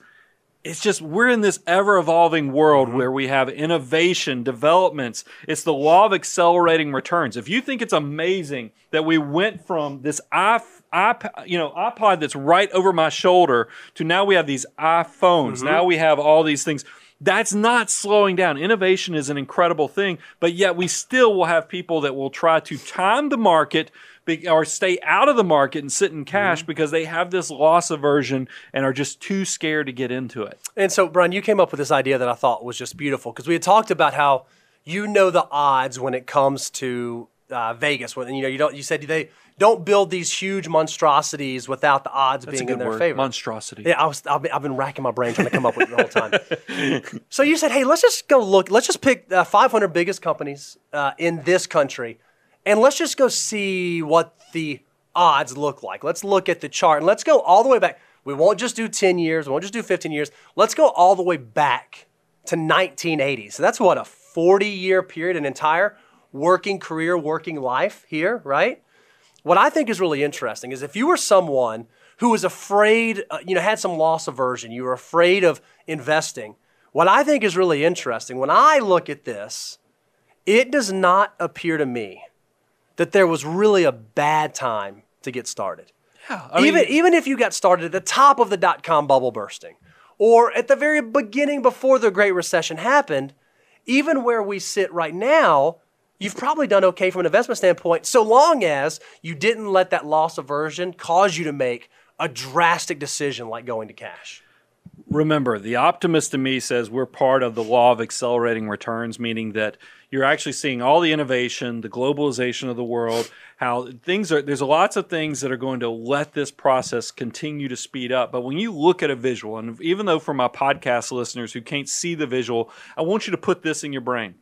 it's just we're in this ever evolving world mm-hmm. where we have innovation, developments. It's the law of accelerating returns. If you think it's amazing that we went from this i iP- you know iPod that's right over my shoulder to now we have these iPhones. Mm-hmm. Now we have all these things. That's not slowing down. Innovation is an incredible thing, but yet we still will have people that will try to time the market be- or stay out of the market and sit in cash because they have this loss aversion and are just too scared to get into it. And so, Brian, you came up with this idea that I thought was just beautiful because we had talked about how you know the odds when it comes to uh, Vegas. When you know you don't, you said they don't build these huge monstrosities without the odds That's being in their word. favor. Monstrosity. Yeah, I was. I've been, I've been racking my brain trying to come up with it the whole time. so you said, hey, let's just go look. Let's just pick uh, 500 biggest companies uh, in this country, and let's just go see what the odds look like. Let's look at the chart and let's go all the way back. We won't just do 10 years. We won't just do 15 years. Let's go all the way back to 1980. So that's what a 40 year period, an entire working career, working life here, right? What I think is really interesting is if you were someone who was afraid, uh, you know, had some loss aversion, you were afraid of investing. What I think is really interesting, when I look at this, it does not appear to me that there was really a bad time to get started. Yeah, I mean- even even if you got started at the top of the dot com bubble bursting, or at the very beginning before the Great Recession happened, even where we sit right now, you've probably done okay from an investment standpoint, so long as you didn't let that loss aversion cause you to make a drastic decision like going to cash. Remember, the optimist in me says we're part of the law of accelerating returns, meaning that you're actually seeing all the innovation, the globalization of the world, how things are, there's lots of things that are going to let this process continue to speed up. But when you look at a visual, and even though for my podcast listeners who can't see the visual, I want you to put this in your brain.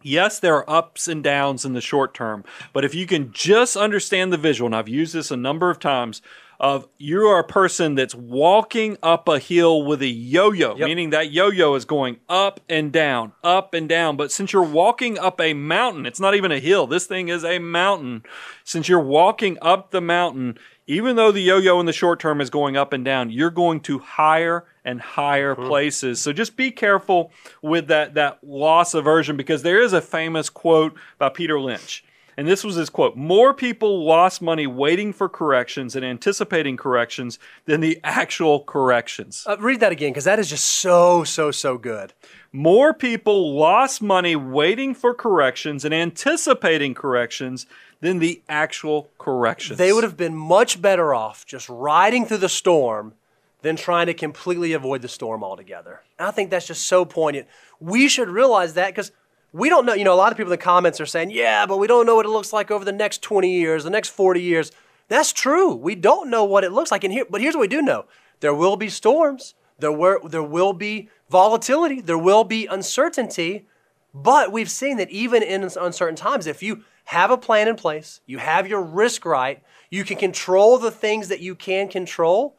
Yes, there are ups and downs in the short term, but if you can just understand the visual, and I've used this a number of times, of you are a person that's walking up a hill with a yo-yo, Yep. meaning that yo-yo is going up and down, up and down. But since you're walking up a mountain, it's not even a hill. This thing is a mountain. Since you're walking up the mountain, even though the yo-yo in the short term is going up and down, you're going to higher and higher mm-hmm. places. So just be careful with that that loss aversion because there is a famous quote by Peter Lynch. And this was his quote More people lost money waiting for corrections and anticipating corrections than the actual corrections. Uh, read that again because that is just so, so, so good. More people lost money waiting for corrections and anticipating corrections than the actual corrections. They would have been much better off just riding through the storm than trying to completely avoid the storm altogether. And I think that's just so poignant. We should realize that because we don't know. You know, a lot of people in the comments are saying, yeah, but we don't know what it looks like over the next 20 years, the next 40 years. That's true. We don't know what it looks like. And here, but here's what we do know there will be storms, there, were, there will be volatility, there will be uncertainty. But we've seen that even in uncertain times, if you have a plan in place, you have your risk right, you can control the things that you can control,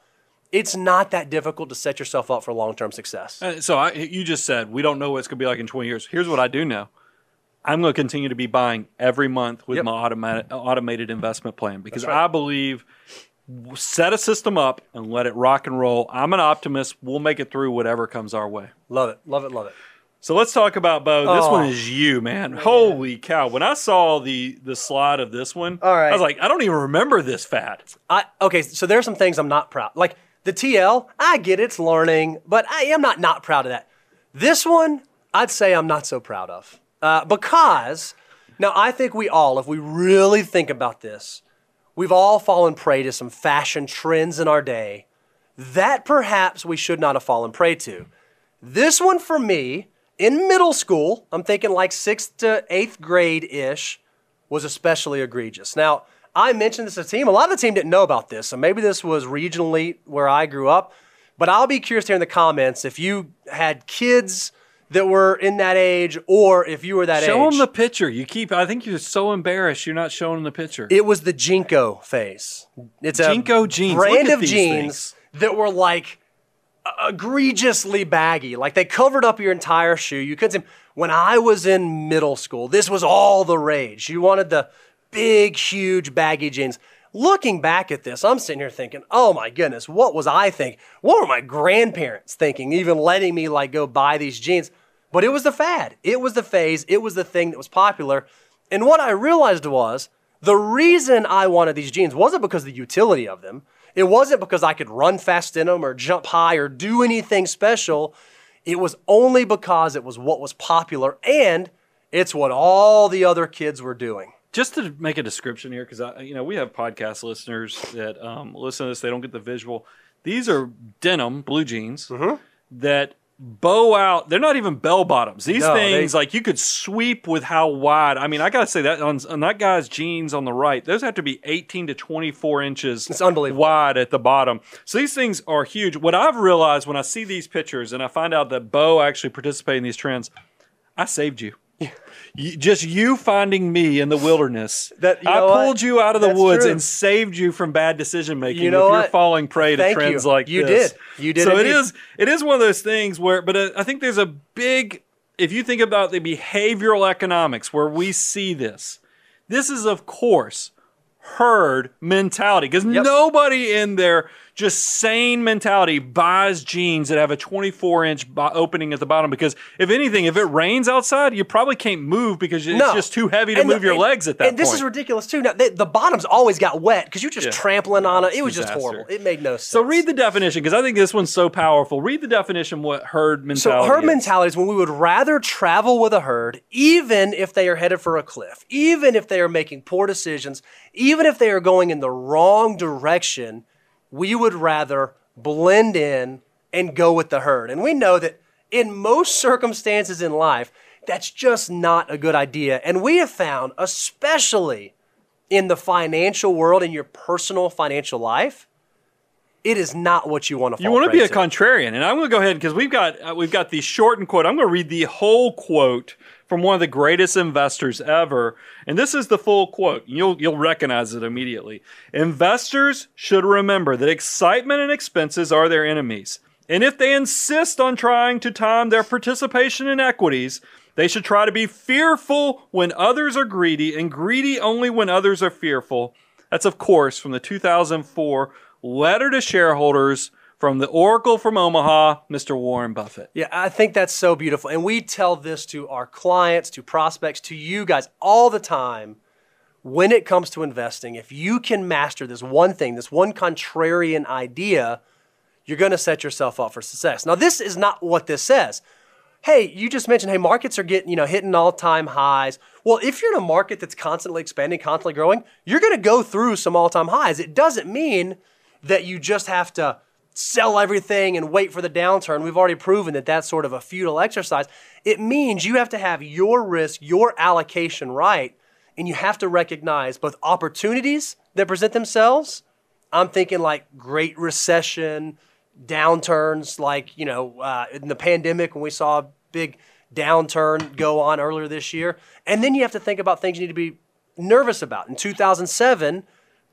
it's not that difficult to set yourself up for long term success. Uh, So I, you just said we don't know what it's going to be like in 20 years. Here's what I do know. I'm going to continue to be buying every month with Yep. my automated, automated investment plan because right. I believe set a system up and let it rock and roll. I'm an optimist. We'll make it through whatever comes our way. Love it, love it, love it. So let's talk about Bo. This Oh. one is you, man. Holy cow! When I saw the the slide of this one, All right. I was like, I don't even remember this fat. I okay, so there's some things I'm not proud. Like the TL, I get it's learning, but I am not not proud of that. This one, I'd say I'm not so proud of uh, because now I think we all, if we really think about this, we've all fallen prey to some fashion trends in our day that perhaps we should not have fallen prey to. This one for me in middle school, I'm thinking like sixth to eighth grade ish, was especially egregious. Now, I mentioned this to the team. A lot of the team didn't know about this, so maybe this was regionally where I grew up. But I'll be curious to hear in the comments if you had kids that were in that age or if you were that Show age. Show them the picture. You keep. I think you're so embarrassed you're not showing them the picture. It was the JNCO phase. It's a JNCO jeans. brand of these jeans things. that were like egregiously baggy. Like they covered up your entire shoe. You couldn't see. When I was in middle school, this was all the rage. You wanted the big, huge, baggy jeans. Looking back at this, I'm sitting here thinking, oh my goodness, what was I thinking? What were my grandparents thinking, even letting me like go buy these jeans? But it was the fad. It was the phase. It was the thing that was popular. And what I realized was the reason I wanted these jeans wasn't because of the utility of them. It wasn't because I could run fast in them or jump high or do anything special. It was only because it was what was popular and it's what all the other kids were doing. Just to make a description here, because I, you know, we have podcast listeners that um, listen to this. They don't get the visual. These are denim blue jeans Mm-hmm. that bow out. They're not even bell bottoms. These No, they- things, like you could sweep with how wide. I mean, I gotta say that on, on that guy's jeans on the right, those have to be 18 to 24 inches. It's unbelievable. wide at the bottom. So these things are huge. What I've realized when I see these pictures and I find out that Bo actually participated in these trends, I saved you. You- just you finding me in the wilderness. That- you I know what? pulled you out of the That's woods true. and saved you from bad decision making. You know if you're falling prey to Thank trends you. like You this. did. You did So it indeed. is. It is one of those things where, but uh, I think there's a big. If you think about the behavioral economics where we see this, this is of course herd mentality because Yep. nobody in their just sane mentality buys jeans that have a 24 inch opening at the bottom because if anything if it rains outside you probably can't move because it's No. just too heavy to And move the- your and- legs at that And this point. is ridiculous too. Now they, the bottoms always got wet because you're just Yeah. trampling on it. It was just horrible. It made no sense. so read the definition because I think this one's so powerful. Read the definition what herd mentality? So herd is. mentality is when we would rather travel with a herd, even if they are headed for a cliff, even if they are making poor decisions, even if they are going in the wrong direction, we would rather blend in and go with the herd. And we know that in most circumstances in life, that's just not a good idea. And we have found, especially in the financial world, in your personal financial life, it is not what you want to. You want to be a contrarian, and I'm going to go ahead because we've got uh, we've got the shortened quote. I'm going to read the whole quote from one of the greatest investors ever, and this is the full quote. You'll you'll recognize it immediately. Investors should remember that excitement and expenses are their enemies, and if they insist on trying to time their participation in equities, they should try to be fearful when others are greedy, and greedy only when others are fearful. That's of course from the 2004 letter to shareholders from the Oracle from Omaha, Mr. Warren Buffett. Yeah, I think that's so beautiful. And we tell this to our clients, to prospects, to you guys all the time. When it comes to investing, if you can master this one thing, this one contrarian idea, you're going to set yourself up for success. Now, this is not what this says. Hey, you just mentioned, hey, markets are getting, you know, hitting all-time highs. Well, if you're in a market that's constantly expanding, constantly growing, you're going to go through some all-time highs. It doesn't mean that you just have to sell everything and wait for the downturn. We've already proven that that's sort of a futile exercise. It means you have to have your risk, your allocation right, and you have to recognize both opportunities that present themselves. I'm thinking like Great Recession, downturns, like, you know, uh, in the pandemic when we saw a big downturn go on earlier this year. And then you have to think about things you need to be nervous about. In 2007,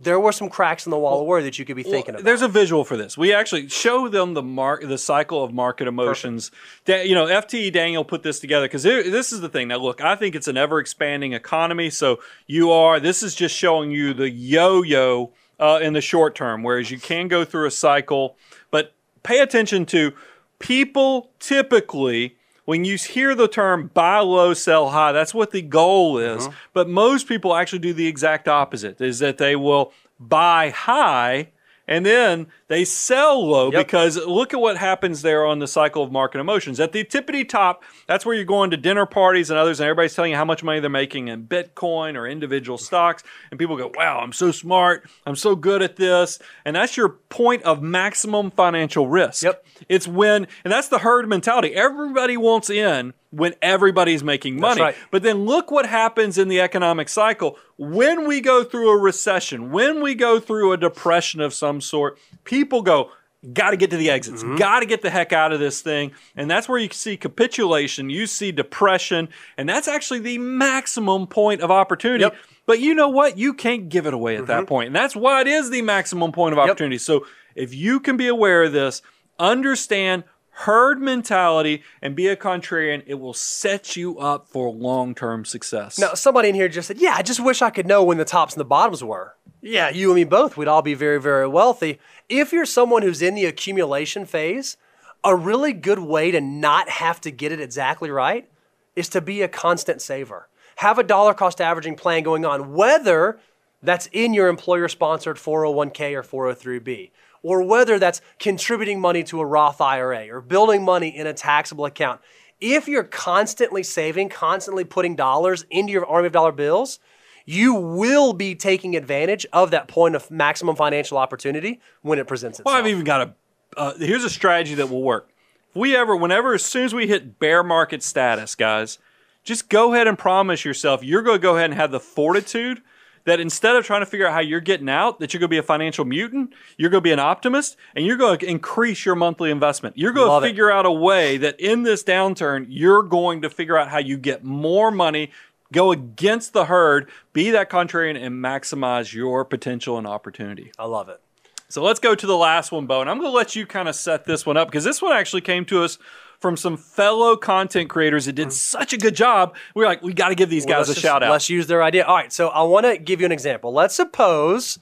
there were some cracks in the wall of worry that you could be thinking about. There's a visual for this. We actually show them the mark, the cycle of market emotions. Da- you know, FTE Daniel put this together because this is the thing. Now, look, I think it's an ever expanding economy. So you are. This is just showing you the yo-yo uh, in the short term, whereas you can go through a cycle. But pay attention to people typically. When you hear the term buy low, sell high, that's what the goal is. Uh-huh. But most people actually do the exact opposite is that they will buy high and then they sell low Yep. because look at what happens there on the cycle of market emotions. At the tippity top, that's where you're going to dinner parties and others, and everybody's telling you how much money they're making in Bitcoin or individual stocks. And people go, Wow, I'm so smart. I'm so good at this. And that's your point of maximum financial risk. Yep. It's when, and that's the herd mentality. Everybody wants in when everybody's making money. right. But then look what happens in the economic cycle. When we go through a recession, when we go through a depression of some sort, people go, got to get to the exits, Mm-hmm. got to get the heck out of this thing. And that's where you see capitulation, you see depression, and that's actually the maximum point of opportunity. Yep. But you know what? You can't give it away at that point. And that's why it is the maximum point of opportunity. So if you can be aware of this, understand herd mentality and be a contrarian, it will set you up for long term success. Now, somebody in here just said, Yeah, I just wish I could know when the tops and the bottoms were. Yeah, you and me both. We'd all be very, very wealthy. If you're someone who's in the accumulation phase, a really good way to not have to get it exactly right is to be a constant saver. Have a dollar cost averaging plan going on, whether that's in your employer sponsored 401k or 403b, or whether that's contributing money to a Roth IRA or building money in a taxable account. If you're constantly saving, constantly putting dollars into your army of dollar bills, you will be taking advantage of that point of maximum financial opportunity when it presents itself. Well, I've even got a. Uh, here's a strategy that will work. If we ever, whenever, as soon as we hit bear market status, guys, just go ahead and promise yourself you're going to go ahead and have the fortitude that instead of trying to figure out how you're getting out, that you're going to be a financial mutant, you're going to be an optimist, and you're going to increase your monthly investment. You're going Love to it. figure out a way that in this downturn, you're going to figure out how you get more money, go against the herd, be that contrarian, and maximize your potential and opportunity. I love it. So let's go to the last one, Bo, and I'm going to let you kind of set this one up because this one actually came to us from some fellow content creators that did mm. such a good job. We are like, we got to give these Well, guys a just- shout out. Let's use their idea. All right, so I want to give you an example. Let's suppose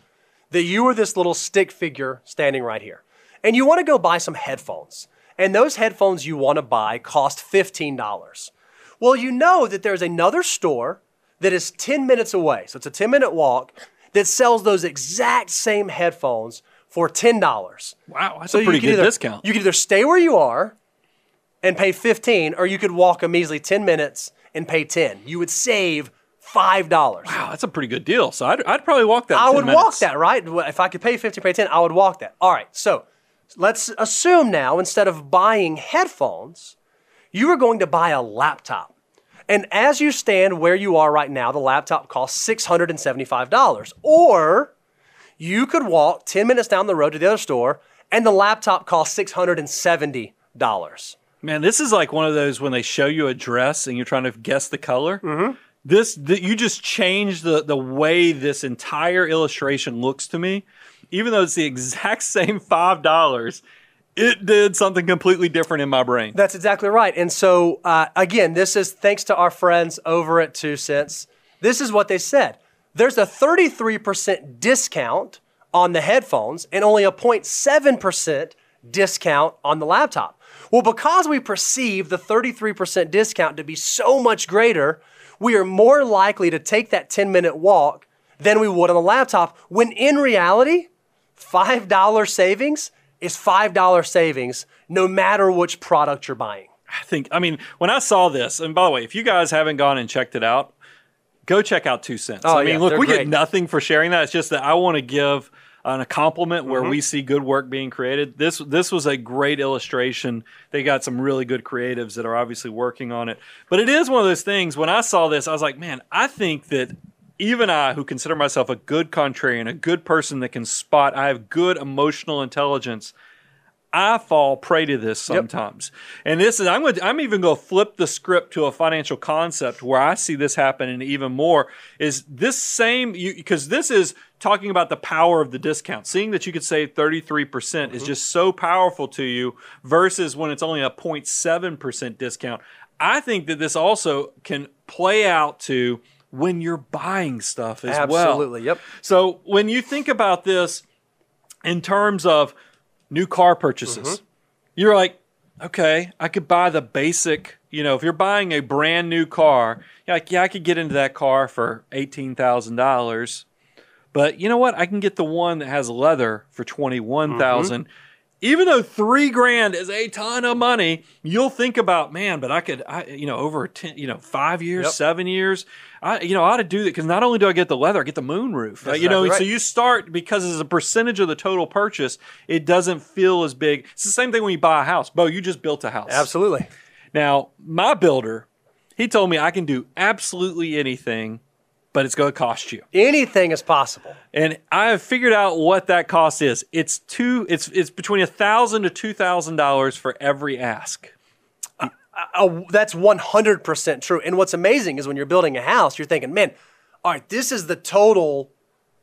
that you were this little stick figure standing right here, and you want to go buy some headphones. And those headphones you want to buy cost $15. Well, you know that there's another store that is 10 minutes away. So it's a 10 minute walk that sells those exact same headphones for $10. Wow, that's So a pretty good either, discount. You could either stay where you are and pay 15 or you could walk a measly 10 minutes and pay 10. You would save $5. wow, that's a pretty good deal. So I'd, I'd probably walk that. I 10 would minutes. walk that, right? If I could pay 15, pay 10, I would walk that. All right. So let's assume now instead of buying headphones, you are going to buy a laptop. And as you stand where you are right now, the laptop costs $675. Or you could walk 10 minutes down the road to the other store and the laptop costs $670. Man, this is like one of those when they show you a dress and you're trying to guess the color. Mm-hmm. This th- you just changed the the way this entire illustration looks to me. Even though it's the exact same five dollars, it did something completely different in my brain. That's exactly right. And so, uh, again, this is thanks to our friends over at Two Cents. This is what they said. There's a 33% discount on the headphones and only a 0.7% discount on the laptop. Well, because we perceive the 33% discount to be so much greater, we are more likely to take that 10 minute walk than we would on the laptop, when in reality, $5 savings is $5 savings no matter which product you're buying. I think. I mean, when I saw this, and by the way, if you guys haven't gone and checked it out, go check out Two Cents. Oh, I mean, yeah, look, we great. get nothing for sharing that. It's just that I want to give an, a compliment where Mm-hmm. we see good work being created. This this was a great illustration. They got some really good creatives that are obviously working on it. But it is one of those things. When I saw this, I was like, man, I think that. Even I, who consider myself a good contrarian, a good person that can spot, I have good emotional intelligence. I fall prey to this sometimes. And this is I'm going to, I'm even going to flip the script to a financial concept where I see this happening even more is this same because this is talking about the power of the discount. Seeing that you could save 33% is mm-hmm. just so powerful to you versus when it's only a 0.7% discount. I think that this also can play out to when you're buying stuff as well. Absolutely, yep. So when you think about this in terms of new car purchases, Mm-hmm. you're like, okay, I could buy the basic. You know, if you're buying a brand new car, you're like, yeah, I could get into that car for eighteen thousand dollars. But you know what? I can get the one that has leather for twenty one thousand. Even though three grand is a ton of money, you'll think about, man, but I could, I, you know, over ten, you know, five years, Yep. seven years, I, you know, I ought to do that because not only do I get the leather, I get the moonroof. Uh, That's you know, exactly so you start because as a percentage of the total purchase, it doesn't feel as big. It's the same thing when you buy a house. Bo, you just built a house. Absolutely. Now, my builder, he told me I can do absolutely anything, but it's going to cost you. Anything is possible. And I have figured out what that cost is. It's two. It's it's between a thousand to two thousand dollars for every ask. Uh, that's 100% true. And what's amazing is when you're building a house, you're thinking, man, all right, this is the total.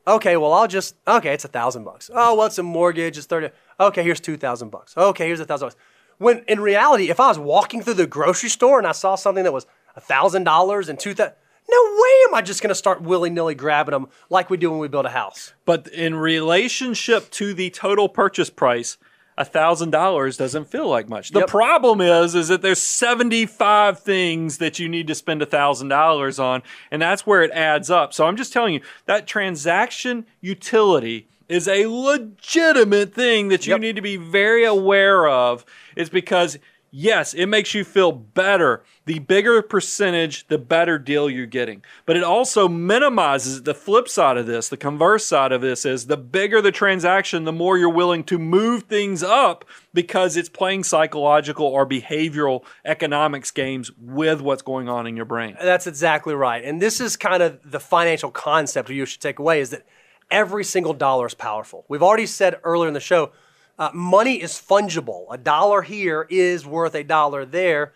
Okay, well, I'll just, okay, it's a thousand bucks. Oh, what's a mortgage? It's 30. Okay, here's 2,000 bucks. Okay, here's a thousand bucks. When in reality, if I was walking through the grocery store and I saw something that was a thousand dollars and two thousand, no way am I just going to start willy nilly grabbing them like we do when we build a house. But in relationship to the total purchase price, thousand dollars doesn't feel like much. The Yep. problem is, is that there's 75 things that you need to spend thousand dollars on, and that's where it adds up. So I'm just telling you that transaction utility is a legitimate thing that you Yep. need to be very aware of. Is because Yes, it makes you feel better. The bigger percentage, the better deal you're getting. But it also minimizes the flip side of this. The converse side of this is the bigger the transaction, the more you're willing to move things up because it's playing psychological or behavioral economics games with what's going on in your brain. That's exactly right. And this is kind of the financial concept you should take away is that every single dollar is powerful. We've already said earlier in the show uh, money is fungible. A dollar here is worth a dollar there.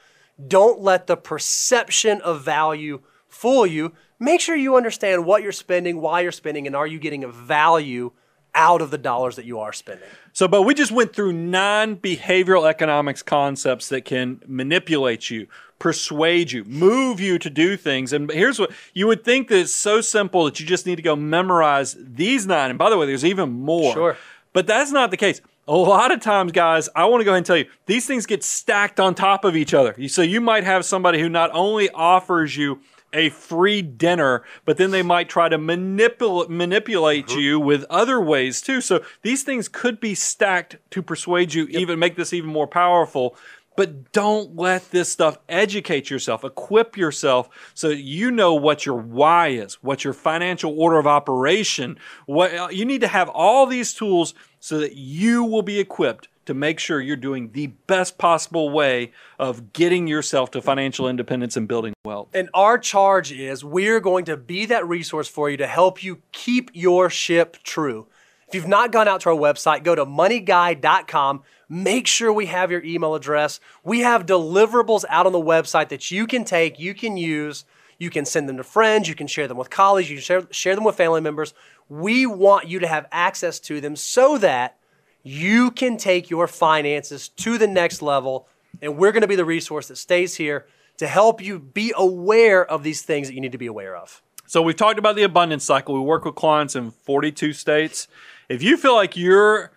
Don't let the perception of value fool you. Make sure you understand what you're spending, why you're spending, and are you getting a value out of the dollars that you are spending. So, but we just went through nine behavioral economics concepts that can manipulate you, persuade you, move you to do things. And here's what you would think that it's so simple that you just need to go memorize these nine. And by the way, there's even more. Sure. But that's not the case a lot of times, guys, I want to go ahead and tell you these things get stacked on top of each other. So you might have somebody who not only offers you a free dinner, but then they might try to manipul- manipulate mm-hmm. you with other ways too. So these things could be stacked to persuade you, yep. even make this even more powerful. But don't let this stuff educate yourself, equip yourself so you know what your why is, what your financial order of operation. What you need to have all these tools so that you will be equipped to make sure you're doing the best possible way of getting yourself to financial independence and building wealth. And our charge is we're going to be that resource for you to help you keep your ship true. If you've not gone out to our website, go to moneyguy.com. Make sure we have your email address. We have deliverables out on the website that you can take, you can use. You can send them to friends, you can share them with colleagues, you can share, share them with family members. We want you to have access to them so that you can take your finances to the next level. And we're going to be the resource that stays here to help you be aware of these things that you need to be aware of. So we've talked about the abundance cycle. We work with clients in 42 states. If you feel like you're,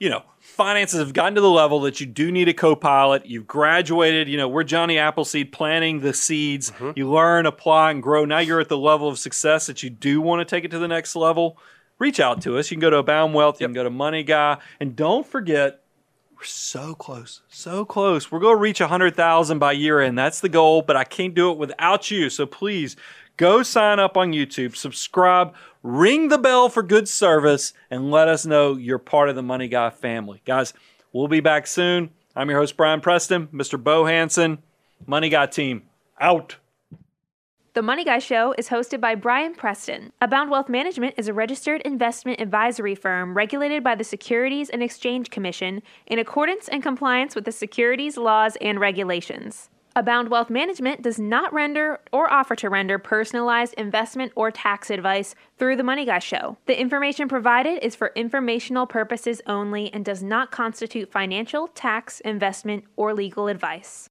you know, finances have gotten to the level that you do need a co-pilot. You've graduated. You know, we're Johnny Appleseed planting the seeds. Mm-hmm. You learn, apply, and grow. Now you're at the level of success that you do want to take it to the next level. Reach out to us. You can go to Abound Wealth. You yep. can go to Money Guy, and don't forget. We're so close, so close. We're going to reach 100,000 by year end. That's the goal, but I can't do it without you. So please go sign up on YouTube, subscribe, ring the bell for good service, and let us know you're part of the Money Guy family. Guys, we'll be back soon. I'm your host, Brian Preston, Mr. Bo Hansen, Money Guy team, out. The Money Guy Show is hosted by Brian Preston. Abound Wealth Management is a registered investment advisory firm regulated by the Securities and Exchange Commission in accordance and compliance with the securities laws and regulations. Abound Wealth Management does not render or offer to render personalized investment or tax advice through the Money Guy Show. The information provided is for informational purposes only and does not constitute financial, tax, investment, or legal advice.